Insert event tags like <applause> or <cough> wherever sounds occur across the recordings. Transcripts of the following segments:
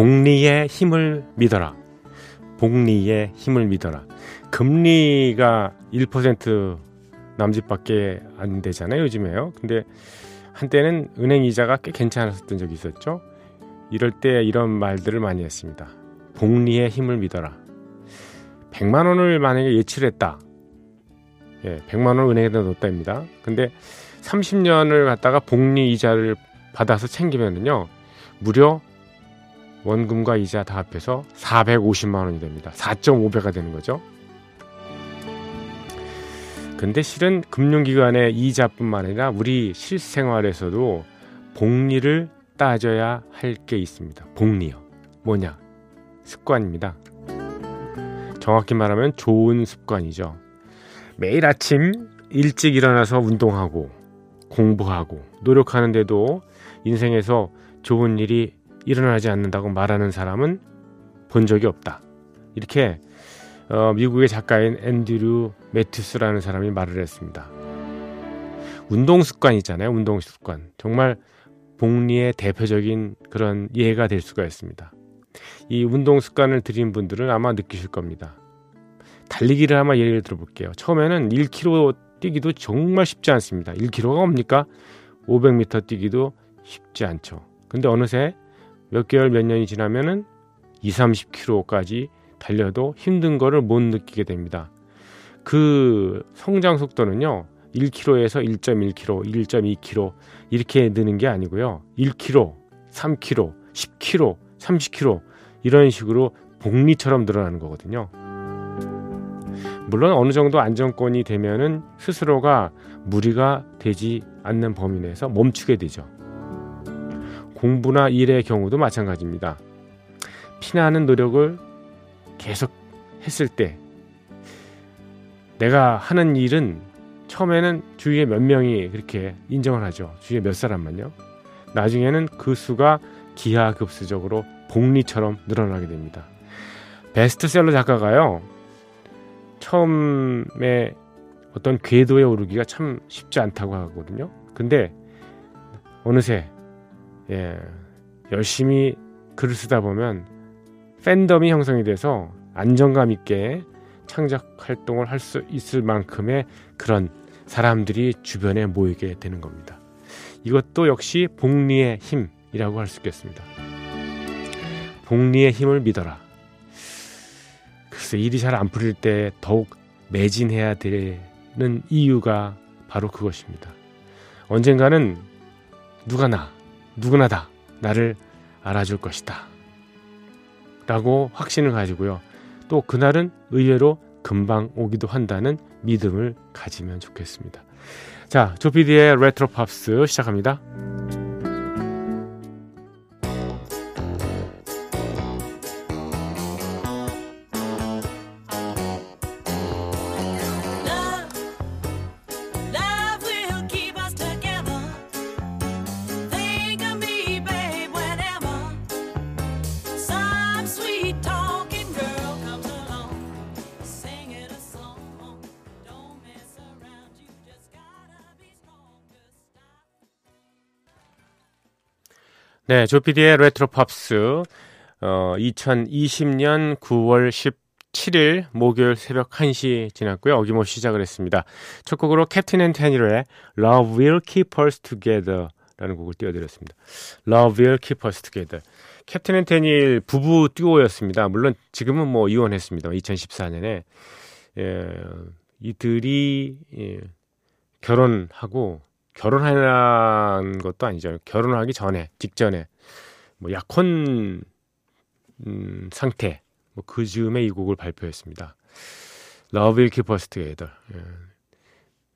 복리의 힘을 믿어라. 복리의 힘을 믿어라. 금리가 1% 남짓밖에 안 되잖아요, 요즘에요. 근데 한때는 은행 이자가 꽤 괜찮았었던 적이 있었죠. 이럴 때 이런 말들을 많이 했습니다. 복리의 힘을 믿어라. 100만 원을 만약에 예치를 했다. 예, 100만 원을 은행에다 넣었다입니다. 근데 30년을 갖다가 복리 이자를 받아서 챙기면은요. 무려 원금과 이자 다 합해서 450만 원이 됩니다. 4.5배가 되는 거죠. 근데 실은 금융기관의 이자뿐만 아니라 우리 실생활에서도 복리를 따져야 할 게 있습니다. 복리요. 뭐냐? 습관입니다. 정확히 말하면 좋은 습관이죠. 매일 아침 일찍 일어나서 운동하고 공부하고 노력하는데도 인생에서 좋은 일이 일어나지 않는다고 말하는 사람은 본 적이 없다. 이렇게 어, 미국의 작가인 앤드류 매튜스라는 사람이 말을 했습니다. 운동 습관 있잖아요. 운동 습관. 정말 복리의 대표적인 그런 예가 될 수가 있습니다. 이 운동 습관을 들인 분들은 아마 느끼실 겁니다. 달리기를 아마 예를 들어 볼게요. 처음에는 1km 뛰기도 정말 쉽지 않습니다. 1km가 뭡니까? 500m 뛰기도 쉽지 않죠. 근데 어느새 몇 개월 몇 년이 지나면은 2, 30km까지 달려도 힘든 거를 못 느끼게 됩니다. 그 성장 속도는요. 1km에서 1.1km, 1.2km 이렇게 느는 게 아니고요. 1km, 3km, 10km, 30km 이런 식으로 복리처럼 늘어나는 거거든요. 물론 어느 정도 안정권이 되면은 스스로가 무리가 되지 않는 범위 내에서 멈추게 되죠. 공부나 일의 경우도 마찬가지입니다. 피나는 노력을 계속 했을 때 내가 하는 일은 처음에는 주위에 몇 명이 그렇게 인정을 하죠. 주위에 몇 사람만요. 나중에는 그 수가 기하급수적으로 복리처럼 늘어나게 됩니다. 베스트셀러 작가가요. 처음에 어떤 궤도에 오르기가 참 쉽지 않다고 하거든요. 근데 어느새 예, 열심히 글을 쓰다 보면 팬덤이 형성이 돼서 안정감 있게 창작 활동을 할 수 있을 만큼의 그런 사람들이 주변에 모이게 되는 겁니다. 이것도 역시 복리의 힘이라고 할 수 있겠습니다. 복리의 힘을 믿어라. 글쎄 일이 잘 안 풀릴 때 더욱 매진해야 되는 이유가 바로 그것입니다. 언젠가는 누가 나, 누구나 다 나를 알아줄 것이다. 라고 확신을 가지고요. 또 그날은 의외로 금방 오기도 한다는 믿음을 가지면 좋겠습니다. 자, 조피디의 레트로 팝스 시작합니다. 네, 조피디의 레트로 팝스. 어, 2020년 9월 17일 목요일 새벽 1시 지났고요. 어김없이 시작을 했습니다. 첫 곡으로 캡틴 앤 테닐의 Love Will Keep Us Together 라는 곡을 띄워드렸습니다. Love Will Keep Us Together. 캡틴 앤 테닐 부부 듀오였습니다. 물론 지금은 뭐 이혼했습니다. 2014년에. 예, 이들이 예, 결혼하고 결혼한 것도 아니죠. 결혼하기 전에, 직전에, 뭐 약혼 음, 상태, 뭐 그 즈음에 이 곡을 발표했습니다. Love Will Keep Us Together. 예.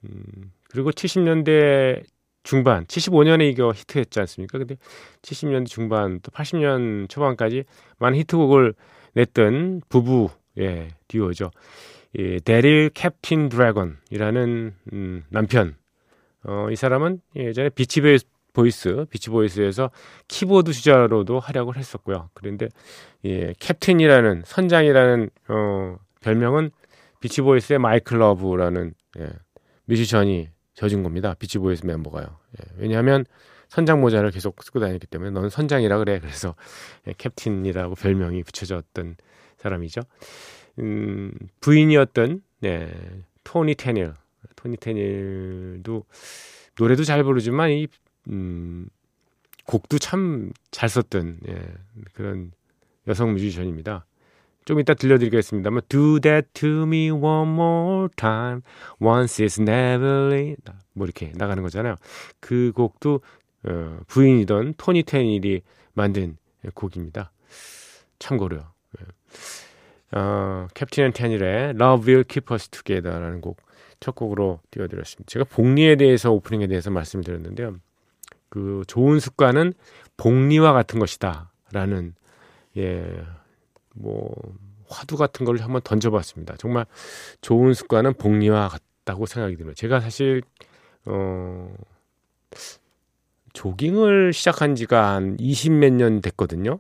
음, 그리고 70년대 중반, 75년에 이거 히트했지 않습니까? 근데 70년대 중반 또 80년 초반까지 많은 히트곡을 냈던 부부 예, 듀오죠. 이 데릴 캡틴 드래곤이라는 음, 남편. 어, 이 사람은 예전에 비치 보이스, 비치 보이스에서 키보드 주자로도 활약을 했었고요. 그런데 예, 캡틴이라는 선장이라는 어, 별명은 비치 보이스의 마이클 러브라는 예, 뮤지션이 지어준 겁니다. 비치 보이스 멤버가요. 예, 왜냐하면 선장 모자를 계속 쓰고 다녔기 때문에 넌 선장이라 그래. 그래서 예, 캡틴이라고 별명이 붙여졌던 사람이죠. 음, 부인이었던 네, 토니 테닐. 토니 테닐도 노래도 잘 부르지만 이 음, 곡도 참 잘 썼던 예, 그런 여성 뮤지션입니다. 좀 이따 들려드리겠습니다만 Do that to me one more time Once is never 뭐 이렇게 나가는 거잖아요. 그 곡도 어, 부인이던 토니 테닐이 만든 곡입니다. 참고로요. 예. 어, 캡틴 앤 테닐의 Love Will Keep Us Together라는 곡 첫 곡으로 띄워드렸습니다. 제가 복리에 대해서 오프닝에 대해서 말씀을 드렸는데요. 그 좋은 습관은 복리와 같은 것이다라는 예뭐 화두 같은 걸 한번 던져봤습니다. 정말 좋은 습관은 복리와 같다고 생각이 듭니다. 제가 사실 어 조깅을 시작한 지가 한 20 몇 년 됐거든요.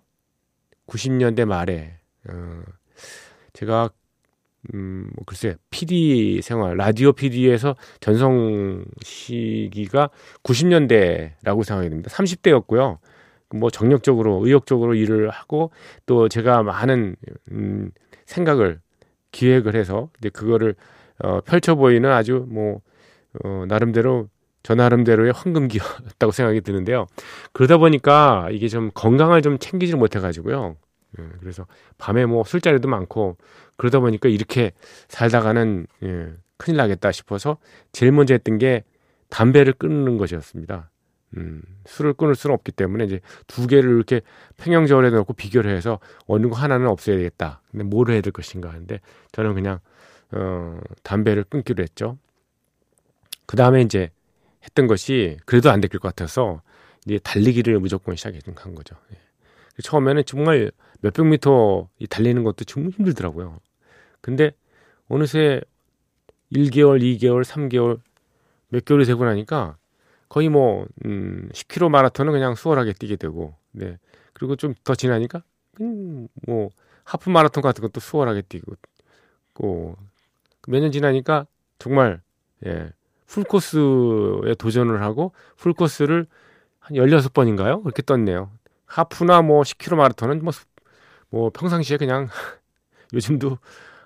90년대 말에 어 제가 음, 뭐 글쎄, PD 생활, 라디오 PD에서 전성 시기가 90년대라고 생각이 됩니다. 30대였고요. 뭐 정력적으로 의욕적으로 일을 하고 또 제가 많은 음, 생각을 기획을 해서 이제 그거를 어, 펼쳐 보이는 아주 뭐 어, 나름대로 저 나름대로의 황금기였다고 <laughs> 생각이 드는데요. 그러다 보니까 이게 좀 건강을 좀 챙기지 못해 가지고요. 예, 그래서 밤에 뭐 술자리도 많고 그러다 보니까 이렇게 살다가는 예, 큰일 나겠다 싶어서 제일 먼저 했던 게 담배를 끊는 것이었습니다. 음, 술을 끊을 수는 없기 때문에 이제 두 개를 이렇게 평형저울에 넣고 비교를 해서 어느 거 하나는 없애야 되겠다. 근데 뭘 해야 될 것인가 하는데 저는 그냥 어, 담배를 끊기로 했죠. 그 다음에 이제 했던 것이 그래도 안 될 것 같아서 이제 달리기를 무조건 시작한 거죠. 예. 처음에는 정말 몇백 미터 달리는 것도 정말 힘들더라고요. 근데 어느새 1개월, 2개월, 3개월 몇 개월이 되고 나니까 거의 뭐, 음, 10km 마라톤은 그냥 수월하게 뛰게 되고, 네. 그리고 좀 더 지나니까, 음, 뭐, 하프 마라톤 같은 것도 수월하게 뛰고, 몇년 지나니까 정말, 예, 풀코스에 도전을 하고, 풀코스를 한 16번인가요? 그렇게 떴네요. 하프나 뭐 10km 마라톤은 뭐, 뭐 평상시에 그냥 <laughs> 요즘도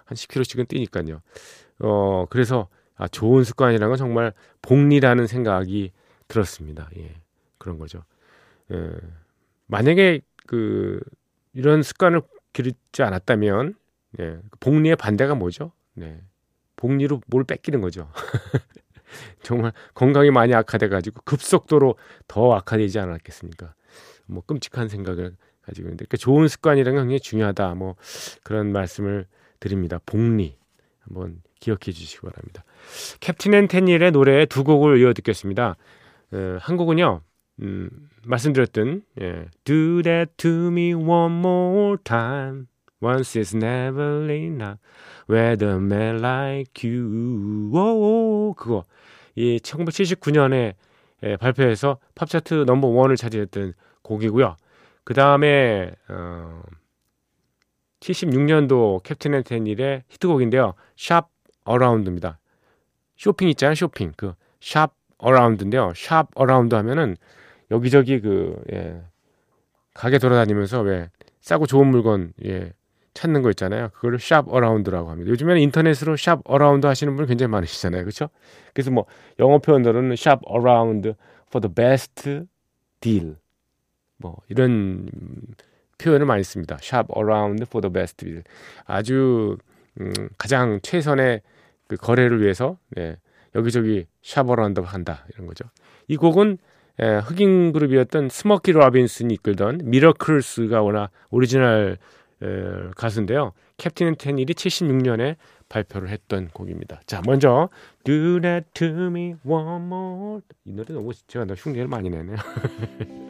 한 10km씩은 뛰니까요. 어, 그래서 아, 좋은 습관이라는 건 정말 복리라는 생각이 들었습니다. 예. 그런 거죠. 예. 만약에 그 이런 습관을 기르지 않았다면 예. 복리의 반대가 뭐죠? 네. 복리로 뭘 뺏기는 거죠. <laughs> 정말 건강이 많이 악화돼 가지고 급속도로 더 악화되지 않았겠습니까? 뭐 끔찍한 생각을 가지고 있는데 그러니까 좋은 습관이라는 게 굉장히 중요하다. 뭐 그런 말씀을 드립니다. 복리 한번 기억해 주시기 바랍니다. 캡틴 앤 테닐의 노래 두 곡을 이어 듣겠습니다. 어, 한 곡은요. 음, 말씀드렸던 예, Do that to me one more time Once is never enough With a man like you 오, 그거 이 1979년에 예, 발표해서 팝차트 넘버 원을 차지했던 곡이고요. 그 다음에 어, 76년도 캡틴 앤 테닐의 히트곡인데요. shop around입니다. 쇼핑 있잖아요. 쇼핑. 그 shop around인데요. shop around 하면은 여기저기 그 예, 가게 돌아다니면서 왜 싸고 좋은 물건 예, 찾는 거 있잖아요. 그거를 shop around라고 합니다. 요즘에는 인터넷으로 shop around 하시는 분 굉장히 많으시잖아요. 그렇죠? 그래서 뭐 영어 표현으로는 shop around for the best deal 뭐 이런 표현을 많이 씁니다. shop around for the best deal. 아주 음, 가장 최선의 그 거래를 위해서 네, 여기저기 shop around 한다 이런 거죠. 이 곡은 예, 흑인 그룹이었던 스모키 로빈슨이 이끌던 미러클스가 워낙 오리지널 에, 가수인데요. 캡틴 앤 테닐이 76년에 발표를 했던 곡입니다. 자, 먼저 Do That To Me One More 이 노래 너무 제가 너 흉내를 많이 내네요. <laughs>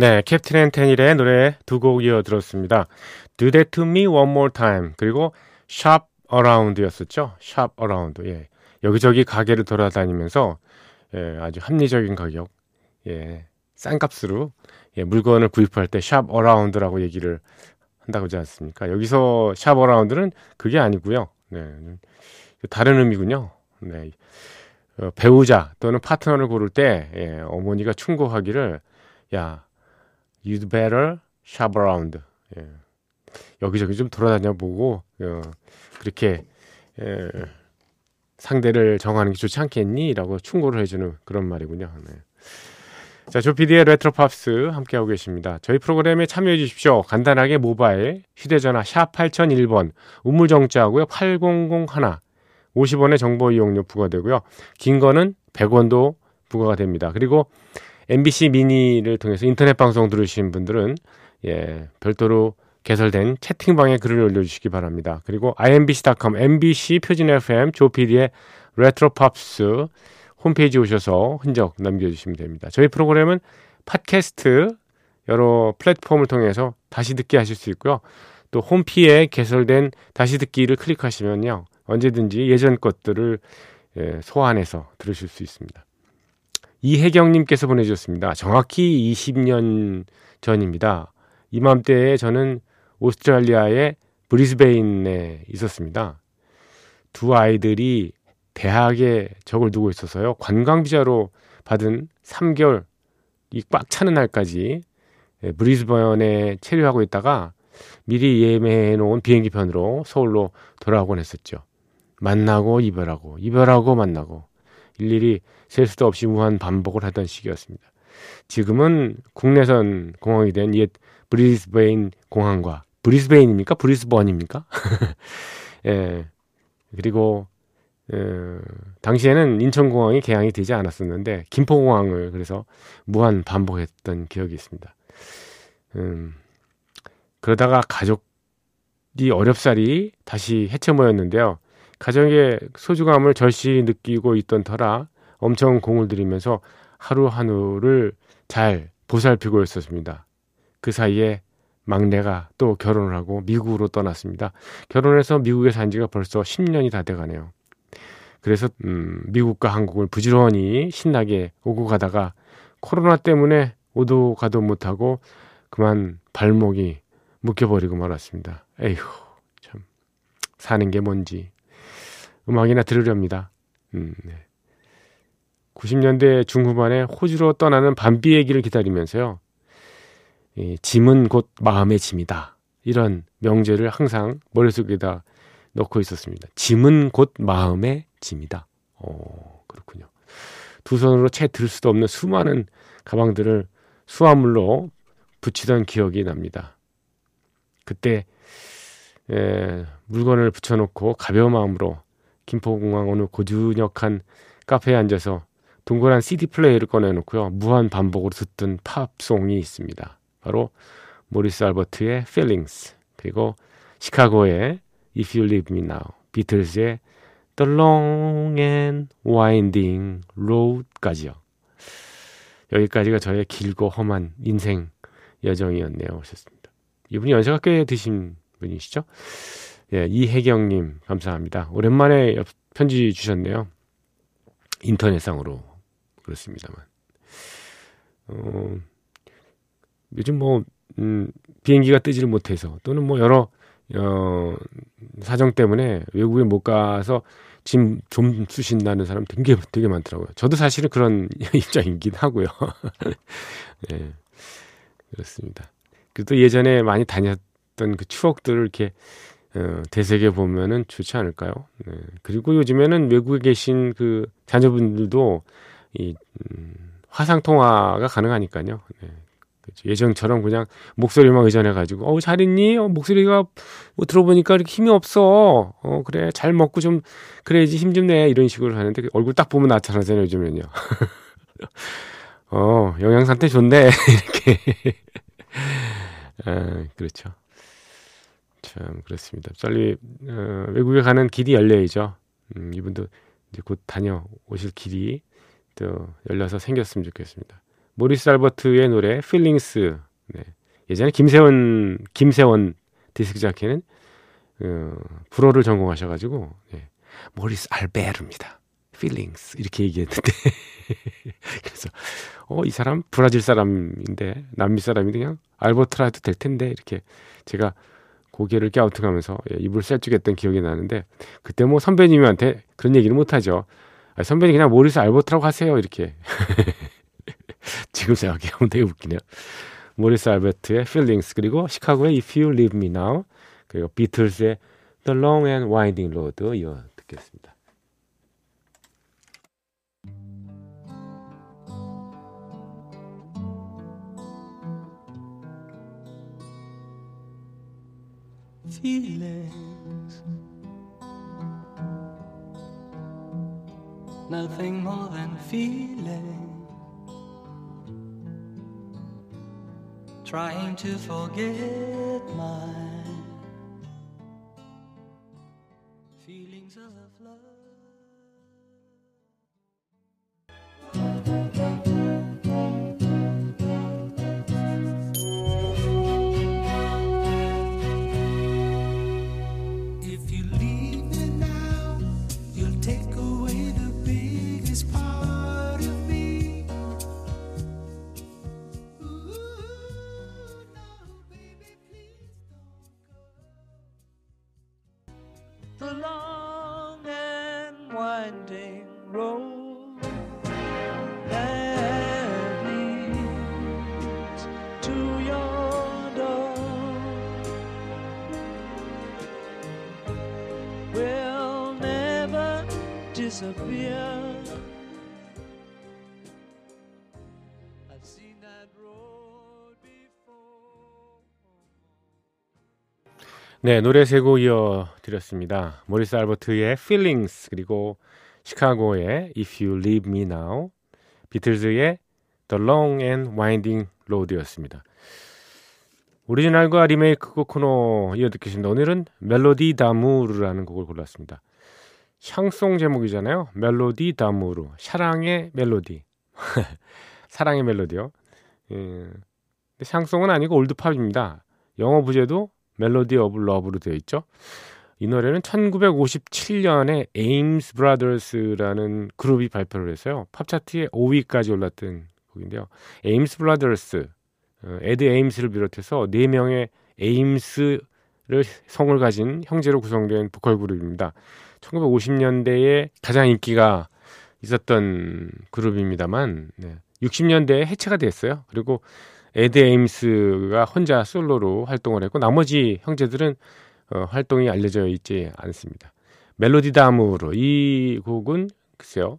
네, 캡틴 앤 테닐의 노래 두 곡 이어 들었습니다. Do That To Me One More Time 그리고 Shop Around였었죠. Shop Around. 예. 여기저기 가게를 돌아다니면서 예, 아주 합리적인 가격, 예, 싼 값으로 예, 물건을 구입할 때 Shop Around라고 얘기를 한다고 하지 않습니까? 여기서 Shop Around는 그게 아니고요. 네, 다른 의미군요. 네. 어, 배우자 또는 파트너를 고를 때 예, 어머니가 충고하기를 야, you'd better shop around. 예. 여기저기 좀 돌아다녀 보고 어, 그렇게 예, 상대를 정하는 게 좋지 않겠니?라고 충고를 해주는 그런 말이군요. 네. 자, 조피디의 레트로 팝스 함께하고 계십니다. 저희 프로그램에 참여해 주십시오. 간단하게 모바일, 휴대전화 샵 8001번, 우물정자하고요. 8001, 50원의 정보 이용료 부과되고요. 긴 거는 100원도 부과가 됩니다. 그리고 MBC 미니를 통해서 인터넷 방송 들으신 분들은 예, 별도로 개설된 채팅방에 글을 올려주시기 바랍니다. 그리고 imbc.com, MBC 표준 FM, 조피디의 레트로 팝스 홈페이지 오셔서 흔적 남겨주시면 됩니다. 저희 프로그램은 팟캐스트 여러 플랫폼을 통해서 다시 듣기 하실 수 있고요. 또 홈피에 개설된 다시 듣기를 클릭하시면요. 언제든지 예전 것들을 예, 소환해서 들으실 수 있습니다. 이혜경님께서 보내주셨습니다. 정확히 20년 전입니다. 이맘때에 저는 오스트랄리아의 브리스베인에 있었습니다. 두 아이들이 대학에 적을 두고 있어서요. 관광 비자로 받은 3개월 이 꽉 차는 날까지 예, 브리스번에 체류하고 있다가 미리 예매해 놓은 비행기 편으로 서울로 돌아오곤 했었죠. 만나고 이별하고 이별하고 만나고 일일이 셀 수도 없이 무한 반복을 하던 시기였습니다. 지금은 국내선 공항이 된 옛 브리스베인 공항과 브리스베인입니까? 브리스번입니까? <laughs> 예. 그리고 어, 당시에는 인천공항이 개항이 되지 않았었는데 김포공항을 그래서 무한 반복했던 기억이 있습니다. 음, 그러다가 가족이 어렵사리 다시 해체 모였는데요. 가정의 소중함을 절실히 느끼고 있던 터라 엄청 공을 들이면서 하루 하루를 잘 보살피고 있었습니다. 그 사이에 막내가 또 결혼을 하고 미국으로 떠났습니다. 결혼해서 미국에 산 지가 벌써 10년이 다 돼가네요. 그래서 음, 미국과 한국을 부지런히 신나게 오고 가다가 코로나 때문에 오도 가도 못하고 그만 발목이 묶여버리고 말았습니다. 에휴 참 사는 게 뭔지 음악이나 들으렵니다. 음, 네. 90년대 중후반에 호주로 떠나는 밤비 얘기를 기다리면서요. 이 짐은 곧 마음의 짐이다. 이런 명제를 항상 머릿속에다 넣고 있었습니다. 짐은 곧 마음의 짐이다. 어, 그렇군요. 두 손으로 채 들 수도 없는 수많은 가방들을 수화물로 붙이던 기억이 납니다. 그때 에, 물건을 붙여놓고 가벼운 마음으로 김포공항 어느 고즈넉한 카페에 앉아서 동그란 CD 플레이를 꺼내놓고요. 무한 반복으로 듣던 팝송이 있습니다. 바로 모리스 알버트의 Feelings 그리고 시카고의 If You Leave Me Now 비틀즈의 The Long and Winding Road까지요. 여기까지가 저의 길고 험한 인생 여정이었네요. 하셨습니다. 이분이 연세가 꽤 드신 분이시죠? 예, 이혜경님, 감사합니다. 오랜만에 편지 주셨네요. 인터넷상으로. 그렇습니다만. 어, 요즘 뭐, 음, 비행기가 뜨지를 못해서 또는 뭐 여러, 어, 사정 때문에 외국에 못 가서 짐좀 쓰신다는 사람 되게, 되게 많더라고요. 저도 사실은 그런 <laughs> 입장이긴 하고요. <laughs> 예, 그렇습니다. 그래도 예전에 많이 다녔던 그 추억들을 이렇게 어, 되새겨 보면은 좋지 않을까요? 네. 그리고 요즘에는 외국에 계신 그 자녀분들도 이 음, 화상 통화가 가능하니까요. 네. 그렇죠. 예전처럼 그냥 목소리만 의존해가지고 어잘 있니? 어, 목소리가 뭐 들어보니까 이렇게 힘이 없어. 어 그래 잘 먹고 좀 그래야지 힘 좀 내 이런 식으로 하는데 얼굴 딱 보면 나타나잖아요 요즘은요. <laughs> 어 영양 상태 좋네 <laughs> 이렇게. 아 그렇죠. 참 그렇습니다. 빨리 어, 외국에 가는 길이 열려야죠. 음, 이분도 이제 곧 다녀오실 길이 또 열려서 생겼으면 좋겠습니다. 모리스 알버트의 노래 Feelings. 네. 예전에 김세원 김세원 디스크 자켓는 어, 불어를 전공하셔가지고 네. 모리스 알베르입니다. Feelings 이렇게 얘기했는데 <laughs> 그래서 어 이 사람 브라질 사람인데 남미 사람인데 그냥 알버트라 해도 될 텐데 이렇게 제가 고개를 갸우뚱하면서 예, 입을 셀쭉했던 기억이 나는데 그때 뭐 선배님한테 그런 얘기를 못하죠. 아, 선배님 그냥 모리스 알버트라고 하세요 이렇게 <laughs> 지금 생각해보면 되게 웃기네요. 모리스 알버트의 Feelings 그리고 시카고의 If You Leave Me Now 그리고 비틀스의 The Long and Winding Road 이어 듣겠습니다. Feelings. Nothing more than feeling. Trying to forget my disappear. I've seen that road before. 네, 노래 세 곡 이어 드렸습니다. 모리스 알버트의 Feelings 그리고 시카고의 If You Leave Me Now, 비틀즈의 The Long and Winding Road였습니다. 오리지널과 리메이크 곡 코너 이어 듣겠습니다. 오늘은 멜로디 다무르라는 곡을 골랐습니다. 샹송 제목이잖아요. Mélodie d'amour. 사랑의 멜로디. <laughs> 사랑의 멜로디요. 예. 근데 샹송은 아니고 올드팝입니다. 영어 부제도 Melody of Love로 되어 있죠. 이 노래는 1957년에 에임스 브라더스라는 그룹이 발표를 했어요. 팝 차트에 5위까지 올랐던 곡인데요. 에임스 브라더스, 어, 에드 에임스를 비롯해서 4명의 에임스를 성을 가진 형제로 구성된 보컬 그룹입니다. 1950년대에 가장 인기가 있었던 그룹입니다만 네. 60년대에 해체가 됐어요. 그리고 에드 에임스가 혼자 솔로로 활동을 했고 나머지 형제들은 어, 활동이 알려져 있지 않습니다. Mélodie d'amour 이 곡은 글쎄요.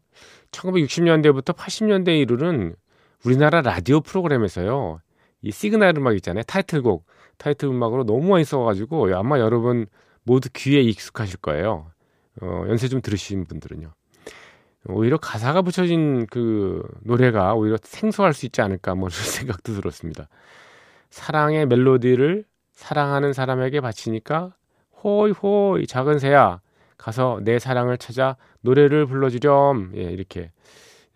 1960년대부터 80년대 이르는 우리나라 라디오 프로그램에서요. 이 시그널 음악 있잖아요. 타이틀곡, 타이틀 음악으로 너무 많이 써가지고 아마 여러분 모두 귀에 익숙하실 거예요. 어, 연세 좀 들으신 분들은요. 오히려 가사가 붙여진 그 노래가 오히려 생소할 수 있지 않을까 뭐 그런 <laughs> 생각도 들었습니다. 사랑의 멜로디를 사랑하는 사람에게 바치니까 호이 호이 작은 새야 가서 내 사랑을 찾아 노래를 불러주렴 예, 이렇게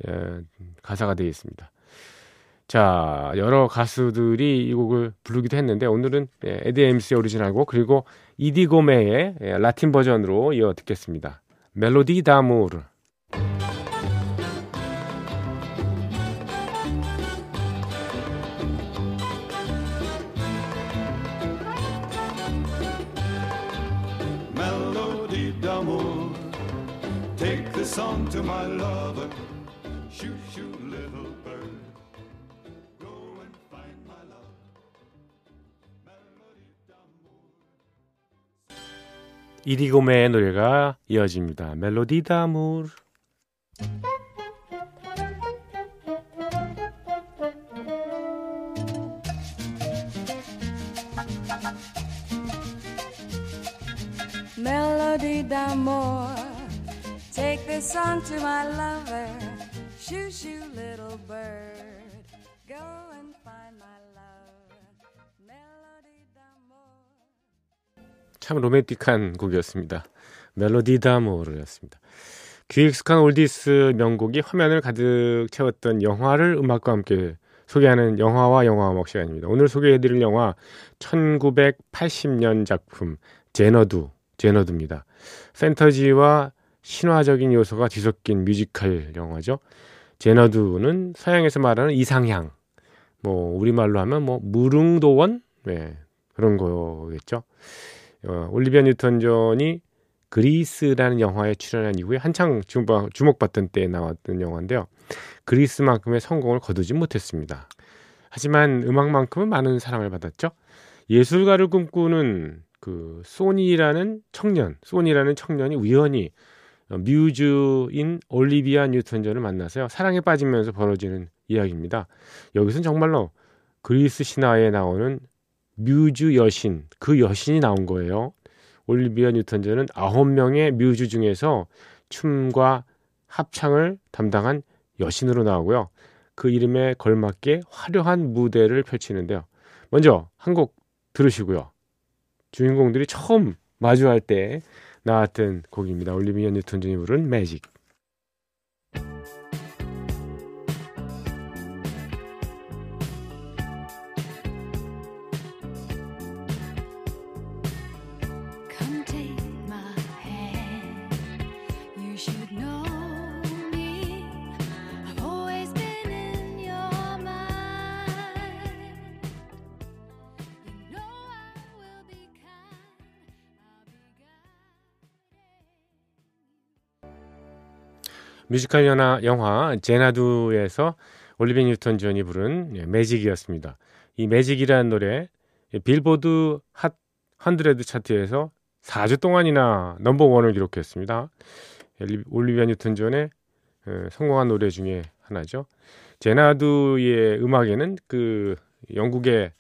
예, 가사가 되어 있습니다. 자, 여러 가수들이 이 곡을 부르기도 했는데 오늘은 예, 에디 엠스의 오리지널곡 그리고 이디고메의 예, 라틴 버전으로 이어 듣겠습니다. 멜로디 다모르. 이디고메의 노래가 이어집니다. 멜로디 다모르. Melody d'amour. Take this song to my lover. Shoo, shoo, 참 로맨틱한 곡이었습니다. Mélodie d'amour였습니다. 귀 익숙한 oldies 명곡이 화면을 가득 채웠던 영화를 음악과 함께 소개하는 영화와 영화 음악 시간입니다. 오늘 소개해드릴 영화 1980년 작품 제너두, 제너두입니다. 판타지와 신화적인 요소가 뒤섞인 뮤지컬 영화죠. 제너두는 서양에서 말하는 이상향, 뭐 우리말로 하면 뭐 무릉도원, 네, 그런 거겠죠. 어, 올리비아 뉴턴 존이 그리스라는 영화에 출연한 이후에 한창 주목- 주목받던 때에 나왔던 영화인데요. 그리스만큼의 성공을 거두지 못했습니다. 하지만 음악만큼은 많은 사랑을 받았죠. 예술가를 꿈꾸는 그 소니라는 청년, 소니라는 청년이 우연히 어, 뮤즈인 올리비아 뉴턴 존을 만나서요. 사랑에 빠지면서 벌어지는 이야기입니다. 여기서는 정말로 그리스 신화에 나오는 뮤즈 여신, 그 여신이 나온 거예요. 올리비아 뉴턴 존은 아홉 명의 뮤즈 중에서 춤과 합창을 담당한 여신으로 나오고요. 그 이름에 걸맞게 화려한 무대를 펼치는데요. 먼저 한 곡 들으시고요. 주인공들이 처음 마주할 때 나왔던 곡입니다. 올리비아 뉴턴 존이 부른 매직. 뮤지컬 연화 영화 제나두에서 올리비아 뉴턴 존이 부른 예, Magic이었습니다. 이 Magic이라는 노래 예, 빌보드 핫100 차트에서 4주 동안이나 number one을 기록했습니다. 예, 리- 올리비아 뉴턴 존의 어, 성공한 노래 중에 하나죠. 제나두의 음악에는 그 영국의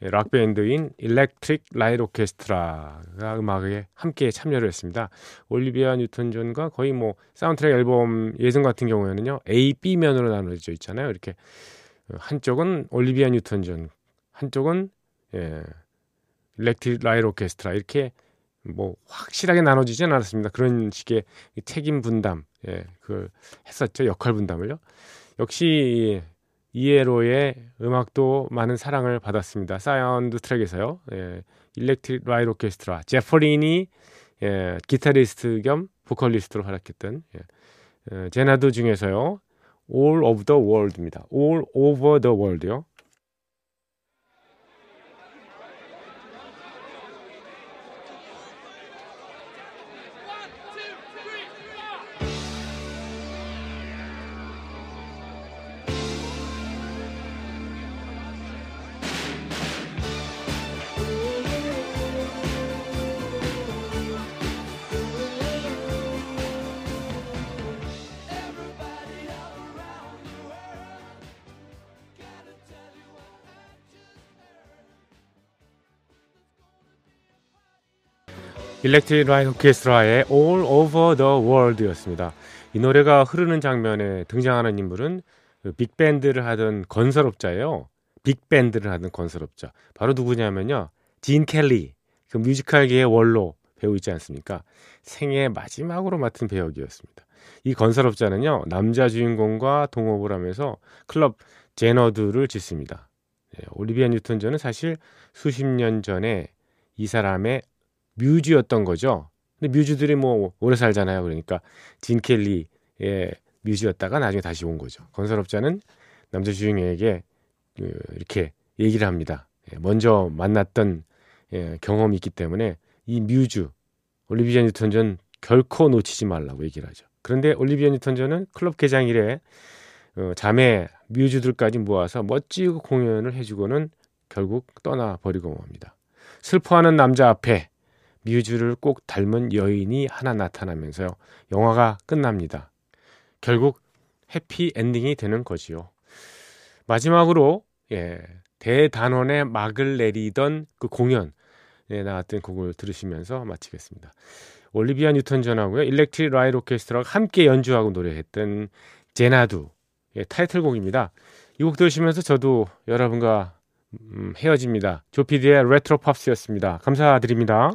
락 밴드인 일렉트릭 라이트 오케스트라가 음악에 함께 참여를 했습니다. 올리비아 뉴턴 존과 거의 뭐 사운드트랙 앨범 예전 같은 경우에는요 A, B 면으로 나눠져 있잖아요. 이렇게 어, 한쪽은 올리비아 뉴턴 존, 한쪽은 예, 일렉트릭 라이트 오케스트라 이렇게 뭐 확실하게 나눠지진 않았습니다. 그런 식의 이 책임 분담, 예, 그걸 했었죠. 역할 분담을요. 역시 ELO의 음악도 많은 사랑을 받았습니다. 사운드 트랙에서요. 예, 일렉트릭 라이트 오케스트라 제프 린이 예, 기타리스트 겸 보컬리스트로 활약했던 예, 어, 제나두 중에서요. All of the World입니다. All over the World요. 일렉트릭 라이트 오케스트라의 All Over the World였습니다. 이 노래가 흐르는 장면에 등장하는 인물은 그 빅밴드를 하던 건설업자예요. 빅밴드를 하던 건설업자. 바로 누구냐면요. 진 켈리. 그 뮤지컬계의 원로 배우 있지 않습니까? 생애 마지막으로 맡은 배역이었습니다. 이 건설업자는요. 남자 주인공과 동업을 하면서 클럽 제너두를 짓습니다. 예, 올리비아 뉴턴 존은 사실 수십 년 전에 이 사람의 뮤즈였던 거죠. 근데 뮤즈들이 뭐 오래 살잖아요. 그러니까 진 켈리의 뮤즈였다가 나중에 다시 온 거죠. 건설업자는 남자 주인공에게 그, 이렇게 얘기를 합니다. 예, 먼저 만났던 예, 경험이 있기 때문에 이 뮤즈 올리비아 뉴턴 존 결코 놓치지 말라고 얘기를 하죠. 그런데 올리비아 뉴턴 존은 클럽 개장 이래 어, 자매 뮤즈들까지 모아서 멋지게 공연을 해주고는 결국 떠나 버리고 맙니다. 슬퍼하는 남자 앞에 뮤즈를 꼭 닮은 여인이 하나 나타나면서요. 영화가 끝납니다. 결국 해피 엔딩이 되는 거지요. 마지막으로 예, 대단원의 막을 내리던 그 공연에 나왔던 곡을 들으시면서 마치겠습니다. 올리비아 뉴턴 존하고요. 일렉트릭 라이트 오케스트라가 함께 연주하고 노래했던 제나두 예, 타이틀곡입니다. 이 곡 들으시면서 저도 여러분과 음, 헤어집니다. 조피디의 레트로 팝스였습니다. 감사드립니다.